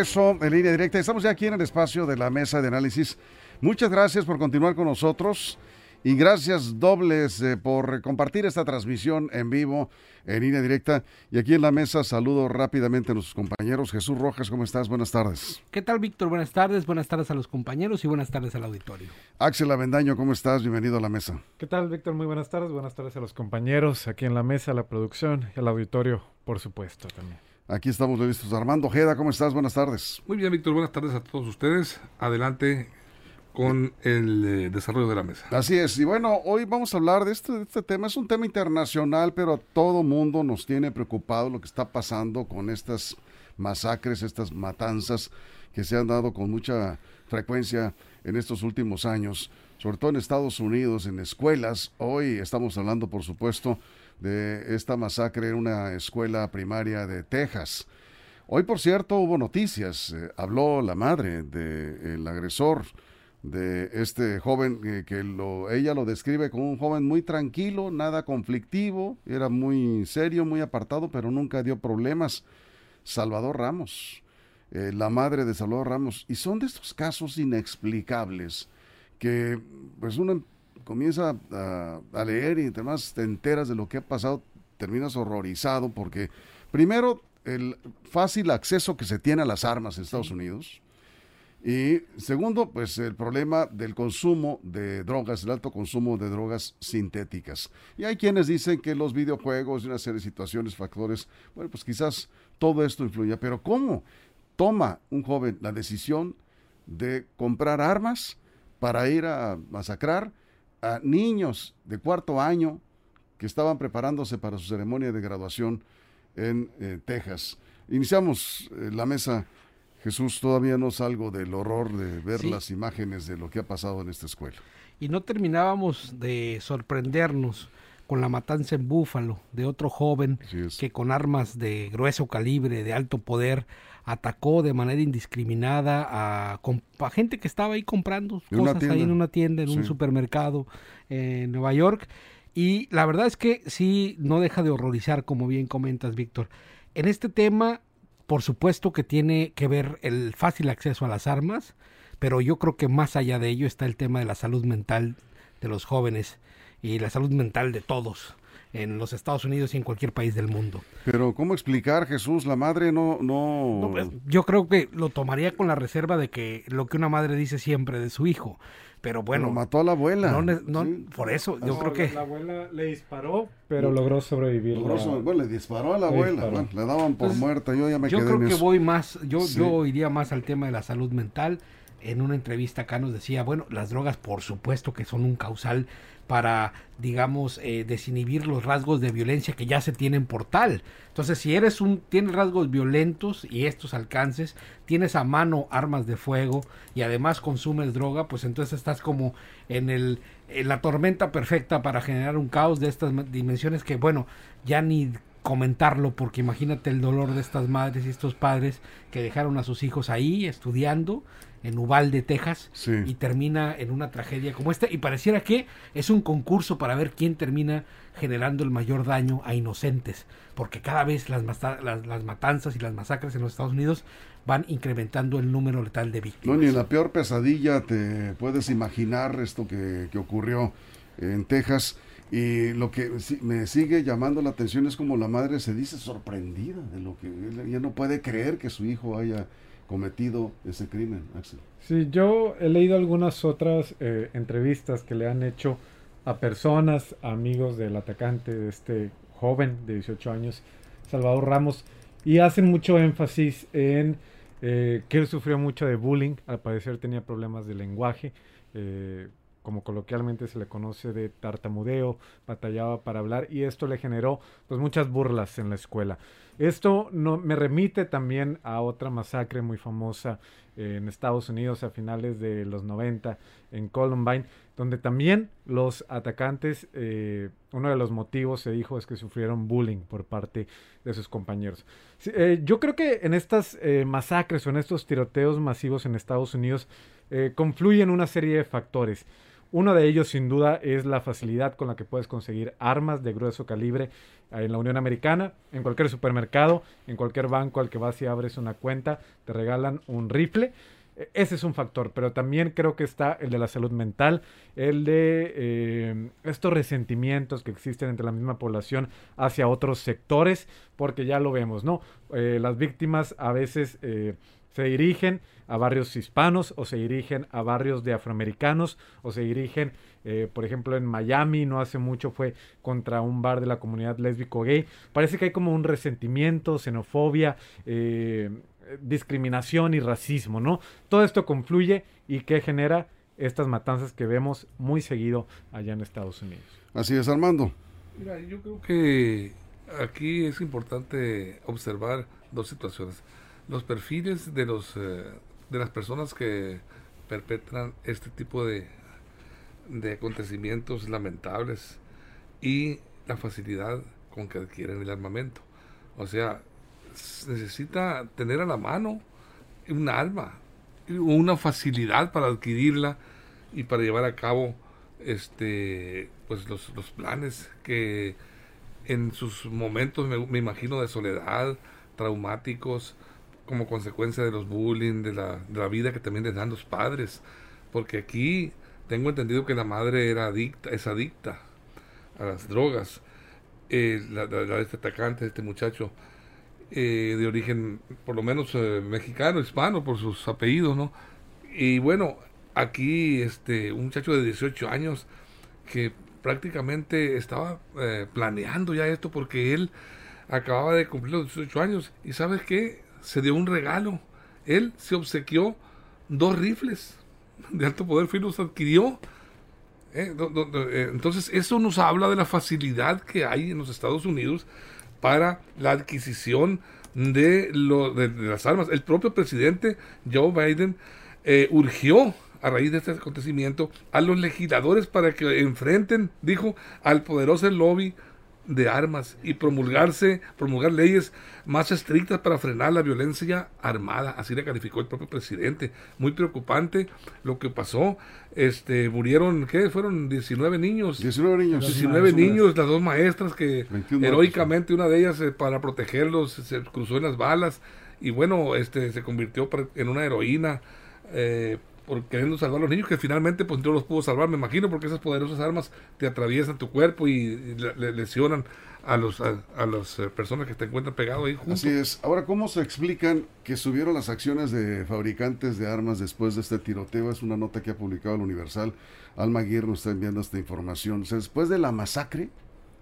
Eso, en línea directa. Estamos ya aquí en el espacio de la mesa de análisis. Muchas gracias por continuar con nosotros y gracias dobles eh, por compartir esta transmisión en vivo, en línea directa. Y aquí en la mesa saludo rápidamente a nuestros compañeros. Jesús Rojas, ¿cómo estás? Buenas tardes. ¿Qué tal, Víctor? Buenas tardes. Buenas tardes a los compañeros y buenas tardes al auditorio. Axel Avendaño, ¿cómo estás? Bienvenido a la mesa. ¿Qué tal, Víctor? Muy buenas tardes. Buenas tardes a los compañeros aquí en la mesa, a la producción y al auditorio, por supuesto, también. Aquí estamos listos. Armando Ojeda, ¿cómo estás? Buenas tardes. Muy bien, Víctor. Buenas tardes a todos ustedes. Adelante con el eh, desarrollo de la mesa. Así es. Y bueno, hoy vamos a hablar de este, de este tema. Es un tema internacional, pero a todo mundo nos tiene preocupado lo que está pasando con estas masacres, estas matanzas que se han dado con mucha frecuencia en estos últimos años, sobre todo en Estados Unidos, en escuelas. Hoy estamos hablando, por supuesto, de esta masacre en una escuela primaria de Texas. Hoy, por cierto, hubo noticias. Eh, habló la madre del agresor de este joven eh, que lo, ella lo describe como un joven muy tranquilo, nada conflictivo, era muy serio, muy apartado, pero nunca dio problemas. Salvador Ramos, eh, la madre de Salvador Ramos, y son de estos casos inexplicables que pues uno comienza a, leer y además te enteras de lo que ha pasado, terminas horrorizado porque primero el fácil acceso que se tiene a las armas en Estados Unidos y segundo, pues el problema del consumo de drogas, el alto consumo de drogas sintéticas. Y hay quienes dicen que los videojuegos y una serie de situaciones, factores, bueno, pues quizás todo esto influya, pero ¿cómo toma un joven la decisión de comprar armas para ir a masacrar a niños de cuarto año que estaban preparándose para su ceremonia de graduación en eh, Texas. Iniciamos eh, la mesa. Jesús, todavía no salgo del horror de ver las imágenes de lo que ha pasado en esta escuela. Y no terminábamos de sorprendernos con la matanza en Búfalo de otro joven que con armas de grueso calibre, de alto poder, atacó de manera indiscriminada a, gente que estaba ahí comprando cosas ahí en una tienda, en un supermercado en Nueva York. Y la verdad es que sí, no deja de horrorizar, como bien comentas, Víctor. En este tema, por supuesto que tiene que ver el fácil acceso a las armas, pero yo creo que más allá de ello está el tema de la salud mental de los jóvenes y la salud mental de todos en los Estados Unidos y en cualquier país del mundo. Pero ¿cómo explicar, Jesús? La madre no... no... Pues, yo creo que lo tomaría con la reserva de que lo que una madre dice siempre de su hijo. Pero bueno... mató a la abuela. No, Por eso, yo creo que... La abuela le disparó, pero logró sobrevivir. Bueno, le disparó a la abuela. le daban por muerta. Yo ya me yo creo que voy más... Yo, yo iría más al tema de la salud mental en una entrevista acá nos decía, bueno, las drogas por supuesto que son un causal para, digamos, eh, desinhibir los rasgos de violencia que ya se tienen por tal. Entonces, si eres un, tienes rasgos violentos y estos alcances, tienes a mano armas de fuego y además consumes droga, pues entonces estás como en el, en la tormenta perfecta para generar un caos de estas dimensiones que, bueno, ya ni comentarlo porque imagínate el dolor de estas madres y estos padres que dejaron a sus hijos ahí estudiando en Uvalde, Texas, y termina en una tragedia como esta. Y pareciera que es un concurso para ver quién termina generando el mayor daño a inocentes, porque cada vez las, las, matanzas y las masacres en los Estados Unidos van incrementando el número letal de víctimas. No, ni en la peor pesadilla te puedes imaginar esto que, que ocurrió en Texas. Y lo que me sigue llamando la atención es como la madre se dice sorprendida de lo que ella no puede creer que su hijo haya cometido ese crimen, Axel. Sí, yo he leído algunas otras eh, entrevistas que le han hecho a personas, amigos del atacante, de este joven de 18 años, Salvador Ramos, y hacen mucho énfasis en eh, que él sufrió mucho de bullying, al parecer tenía problemas de lenguaje, eh, como coloquialmente se le conoce de tartamudeo, batallaba para hablar y esto le generó pues muchas burlas en la escuela. Esto no, me remite también a otra masacre muy famosa en Estados Unidos a finales de los 90 en Columbine, donde también los atacantes, eh, uno de los motivos se dijo es que sufrieron bullying por parte de sus compañeros. Eh, yo creo que en estas eh, masacres o en estos tiroteos masivos en Estados Unidos confluyen una serie de factores. Uno de ellos, sin duda, es la facilidad con la que puedes conseguir armas de grueso calibre en la Unión Americana, en cualquier supermercado, en cualquier banco al que vas y abres una cuenta, te regalan un rifle. E, ese es un factor, pero también creo que está el de la salud mental, el de eh, estos resentimientos que existen entre la misma población hacia otros sectores, porque ya lo vemos, ¿no? Eh, las víctimas a veces eh, se dirigen a barrios hispanos o se dirigen a barrios de afroamericanos o se dirigen, por ejemplo, en Miami, no hace mucho fue contra un bar de la comunidad lésbico gay. Parece que hay como un resentimiento, xenofobia, discriminación y racismo, ¿no? Todo esto confluye y que genera estas matanzas que vemos muy seguido allá en Estados Unidos. Así es, Armando. Mira, yo creo que aquí es importante observar dos situaciones los perfiles de los eh, de las personas que perpetran este tipo de, de acontecimientos lamentables y la facilidad con que adquieren el armamento. O sea, necesita tener a la mano un arma, una facilidad para adquirirla y para llevar a cabo este pues los, los planes que en sus momentos me, me imagino de soledad, traumáticos, como consecuencia de los bullying, de la, de la vida que también les dan los padres. Porque aquí tengo entendido que la madre era adicta, es adicta a las drogas. Eh, la, de este atacante, este muchacho, eh, de origen por lo menos eh, mexicano, hispano, por sus apellidos, ¿no? Y bueno, aquí este, un muchacho de 18 años que prácticamente estaba planeando ya esto porque él acababa de cumplir los 18 años y sabes qué, se dio un regalo. Él se obsequió dos rifles de alto poder, fue los adquirió. Eh, eh, entonces, eso nos habla de la facilidad que hay en los Estados Unidos para la adquisición de, lo, de, las armas. El propio presidente Joe Biden eh, urgió a raíz de este acontecimiento a los legisladores para que enfrenten, dijo, al poderoso lobby de armas y promulgarse, promulgar leyes más estrictas para frenar la violencia armada, así le calificó el propio presidente. Muy preocupante lo que pasó. Este, murieron, ¿qué? Fueron 19 niños. 19 niños. 19 niños, las dos maestras que heroicamente una de ellas eh, para protegerlos se cruzó en las balas y bueno, este se convirtió en una heroína eh, por queriendo salvar a los niños, que finalmente pues no los pudo salvar, me imagino, porque esas poderosas armas te atraviesan tu cuerpo y, le, lesionan a los a, las eh, personas que te encuentran pegado ahí junto. Así es. Ahora, ¿cómo se explican que subieron las acciones de fabricantes de armas después de este tiroteo? Es una nota que ha publicado el Universal. Alma Aguirre nos está enviando esta información. O después de la masacre,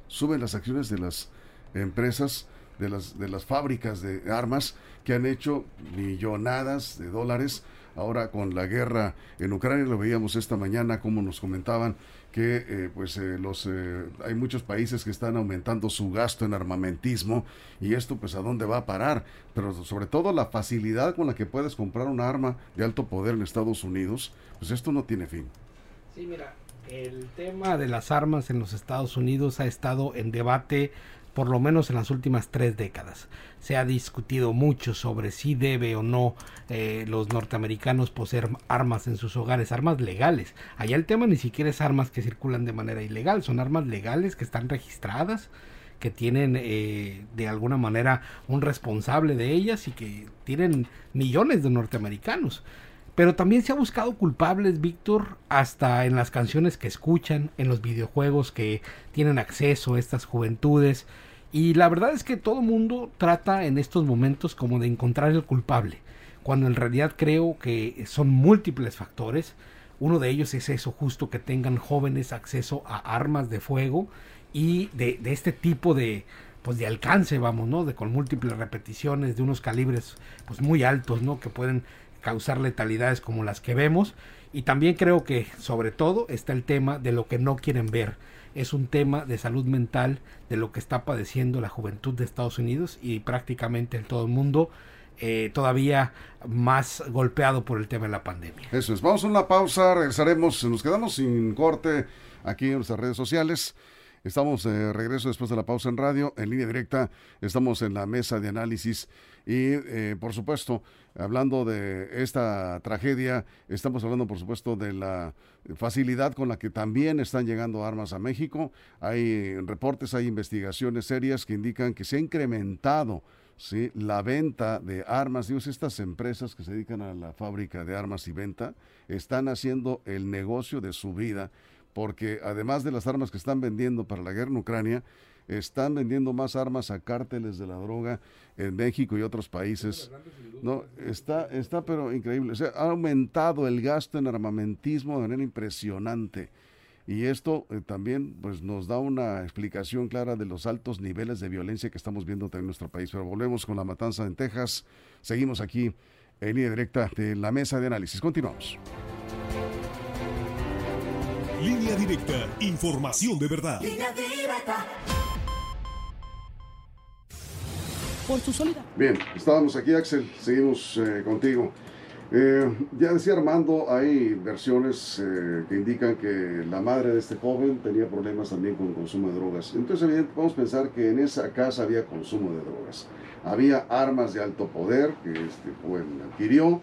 suben las acciones de las empresas, de las, de las fábricas de armas que han hecho millonadas de dólares ahora con la guerra en Ucrania, lo veíamos esta mañana, como nos comentaban que eh, pues eh, los eh, hay muchos países que están aumentando su gasto en armamentismo y esto pues a dónde va a parar pero sobre todo la facilidad con la que puedes comprar un arma de alto poder en Estados Unidos pues esto no tiene fin. Sí mira el tema de las armas en los Estados Unidos ha estado en debate por lo menos en las últimas tres décadas. Se ha discutido mucho sobre si debe o no eh, los norteamericanos poseer armas en sus hogares, armas legales. Allá el tema ni siquiera es armas que circulan de manera ilegal, son armas legales que están registradas que tienen eh, de alguna manera un responsable de ellas y que tienen millones de norteamericanos. Pero también se ha buscado culpables, Víctor, hasta en las canciones que escuchan, en los videojuegos que tienen acceso a estas juventudes. Y la verdad es que todo mundo trata en estos momentos como de encontrar el culpable, cuando en realidad creo que son múltiples factores. Uno de ellos es eso, justo que tengan jóvenes acceso a armas de fuego y de, de este tipo de, pues de alcance, vamos, ¿no? De con múltiples repeticiones, de unos calibres pues muy altos, ¿no? Que pueden causar letalidades como las que vemos. Y también creo que sobre todo está el tema de lo que no quieren ver es un tema de salud mental de lo que está padeciendo la juventud de Estados Unidos y prácticamente en todo el mundo. Eh, todavía más golpeado por el tema de la pandemia. Eso es. Vamos a una pausa, regresaremos, nos quedamos sin corte aquí en nuestras redes sociales Estamos de regreso después de la pausa en radio, en línea directa. Estamos en la mesa de análisis y, eh, por supuesto, hablando de esta tragedia, estamos hablando, por supuesto, de la facilidad con la que también están llegando armas a México. Hay reportes, hay investigaciones serias que indican que se ha incrementado ¿sí? la venta de armas. Dios, estas empresas que se dedican a la fábrica de armas y venta están haciendo el negocio de su vida porque además de las armas que están vendiendo para la guerra en Ucrania, están vendiendo más armas a cárteles de la droga en México y otros países. No, está, está pero increíble. O sea, ha aumentado el gasto en armamentismo de manera impresionante. Y esto eh, también pues, nos da una explicación clara de los altos niveles de violencia que estamos viendo en nuestro país. Pero volvemos con la matanza en Texas. Seguimos aquí en línea directa de la mesa de análisis. Continuamos. Línea directa, información de verdad. Por su sólida. Bien, estábamos aquí, Axel. Seguimos eh, contigo. Eh, ya decía Armando, hay versiones eh, que indican que la madre de este joven tenía problemas también con el consumo de drogas. Entonces, evidentemente, podemos pensar que en esa casa había consumo de drogas. Había armas de alto poder que este joven adquirió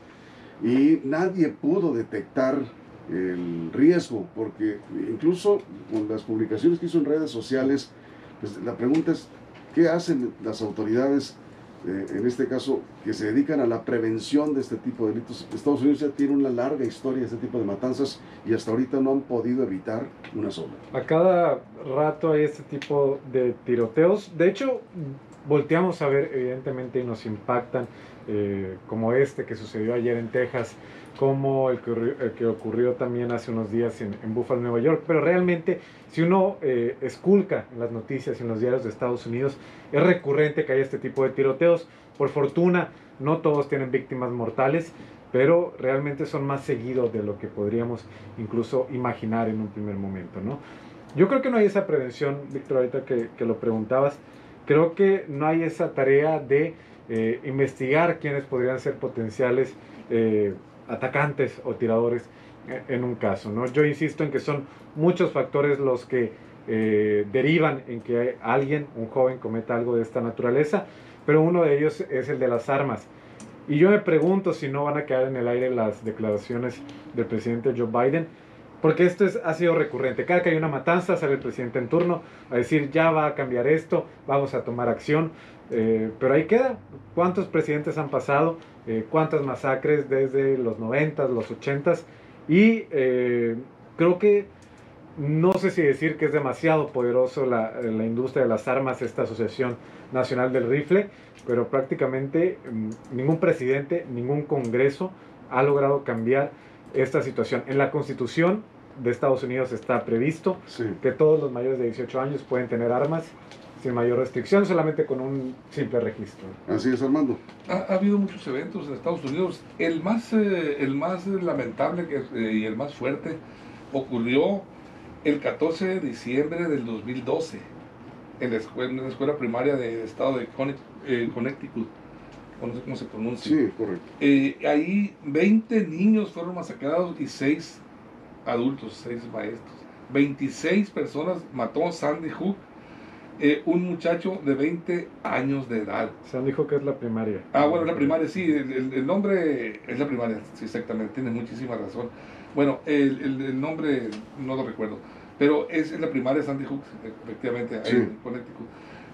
y nadie pudo detectar el riesgo, porque incluso con las publicaciones que hizo en redes sociales, pues la pregunta es, ¿qué hacen las autoridades, eh, en este caso, que se dedican a la prevención de este tipo de delitos? Estados Unidos ya tiene una larga historia de este tipo de matanzas y hasta ahorita no han podido evitar una sola. A cada rato hay este tipo de tiroteos. De hecho, volteamos a ver, evidentemente, y nos impactan, eh, como este que sucedió ayer en Texas, como el que, ocurrió también hace unos días en, Buffalo, Nueva York. Pero realmente, si uno eh, esculca en las noticias y en los diarios de Estados Unidos, es recurrente que haya este tipo de tiroteos. Por fortuna, no todos tienen víctimas mortales, pero realmente son más seguidos de lo que podríamos incluso imaginar en un primer momento. ¿no? Yo creo que no hay esa prevención, Víctor, ahorita que, lo preguntabas. Creo que no hay esa tarea de eh, investigar quiénes podrían ser potenciales eh, atacantes o tiradores eh, en un caso. ¿no? Yo insisto en que son muchos factores los que eh, derivan en que alguien, un joven, cometa algo de esta naturaleza, pero uno de ellos es el de las armas. Y yo me pregunto si no van a quedar en el aire las declaraciones del presidente Joe Biden, porque esto es, ha sido recurrente. Cada que hay una matanza sale el presidente en turno a decir ya va a cambiar esto, vamos a tomar acción. Eh, pero ahí queda. ¿Cuántos presidentes han pasado? Eh, ¿Cuántas masacres desde los 90, los 80? Y eh, creo que no sé si decir que es demasiado poderoso la, la, industria de las armas, esta Asociación Nacional del Rifle, pero prácticamente mm, ningún presidente, ningún Congreso ha logrado cambiar esta situación. En la Constitución de Estados Unidos está previsto que todos los mayores de 18 años pueden tener armas sin mayor restricción, solamente con un simple registro. Así es, Armando. Ha, habido muchos eventos en Estados Unidos. El más, eh, el más lamentable que, eh, y el más fuerte ocurrió el 14 de diciembre del 2012 en la escuela, escuela primaria del estado de eh, Connecticut. No sé cómo se pronuncia. Sí, correcto. ahí 20 niños fueron masacrados y 6 adultos, 6 maestros. 26 personas mató Sandy Hook eh, un muchacho de 20 años de edad. Dijo que es la primaria. Ah, bueno, la primaria, sí, el, nombre es la primaria, sí, exactamente, tienes muchísima razón. Bueno, el, nombre no lo recuerdo, pero es, la primaria Sandy Hook, efectivamente, ahí en Connecticut.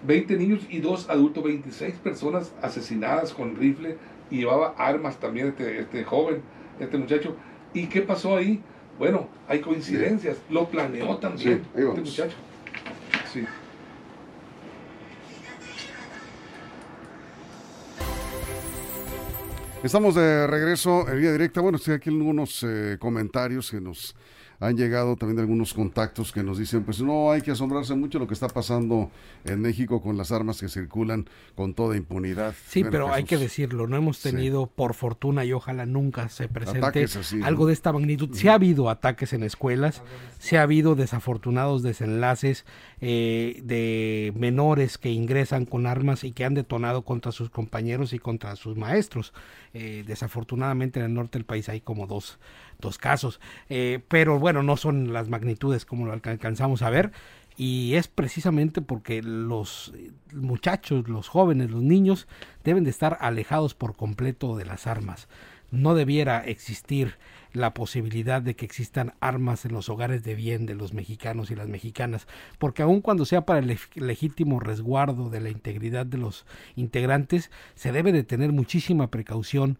20 niños y dos adultos, 26 personas asesinadas con rifle y llevaba armas también este, este joven, este muchacho. ¿Y qué pasó ahí? Bueno, hay coincidencias, lo planeó también este muchacho. Sí. Estamos de regreso en vía directa. Bueno, estoy aquí algunos eh, comentarios que nos han llegado también algunos contactos que nos dicen, pues no hay que asombrarse mucho lo que está pasando en México con las armas que circulan con toda impunidad. Sí, pero hay que decirlo, no hemos tenido por fortuna y ojalá nunca se presente algo de esta magnitud. Sí ha habido ataques en escuelas, sí ha habido desafortunados desenlaces eh, de menores que ingresan con armas y que han detonado contra sus compañeros y contra sus maestros. Eh, desafortunadamente en el norte del país hay como dos dos casos. Eh, pero bueno, no son las magnitudes como lo alcanzamos a ver. y es precisamente porque los muchachos, los jóvenes, los niños deben de estar alejados por completo de las armas. No debiera existir la posibilidad de que existan armas en los hogares de bien de los mexicanos y las mexicanas, porque aun cuando sea para el legítimo resguardo de la integridad de los integrantes, se debe de tener muchísima precaución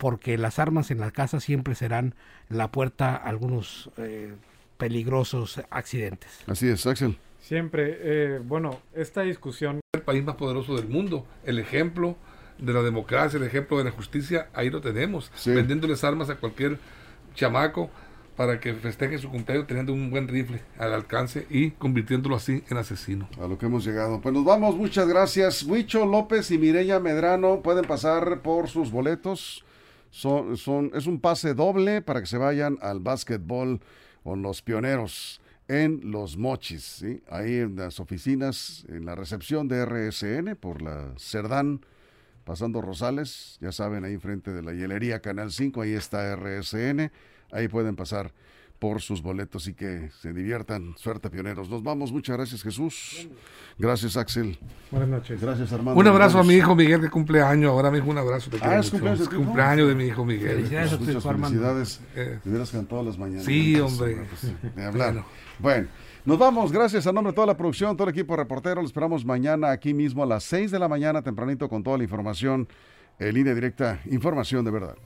porque las armas en la casa siempre serán la puerta a algunos eh, peligrosos accidentes. Así es, Axel. Siempre, eh, bueno, esta discusión... El país más poderoso del mundo, el ejemplo de la democracia, el ejemplo de la justicia, ahí lo tenemos, vendiéndoles armas a cualquier chamaco para que festeje su cumpleaños teniendo un buen rifle al alcance y convirtiéndolo así en asesino. A lo que hemos llegado. Pues nos vamos, muchas gracias. Huicho López y Mireya Medrano pueden pasar por sus boletos. Son, son, es un pase doble para que se vayan al básquetbol con los pioneros en Los Mochis, ahí en las oficinas, en la recepción de RSN por la Cerdán, pasando Rosales, ya saben, ahí frente de la hielería Canal 5, ahí está RSN, ahí pueden pasar por sus boletos y que se diviertan. Suerte, pioneros. Nos vamos. Muchas gracias, Jesús. Gracias, Axel. Buenas noches. Gracias, Armando. Un abrazo a mi hijo Miguel, que cumple año. Ahora mismo un abrazo. ah, es cumpleaños, cumpleaños de mi hijo Miguel. Felicidades, Muchas felicidades. Eh. hubieras cantado las mañanas. Sí, hombre. de hablar. Bueno. Nos vamos, gracias a nombre de toda la producción, todo el equipo reportero. Lo esperamos mañana aquí mismo a las 6 de la mañana, tempranito, con toda la información en línea directa, información de verdad.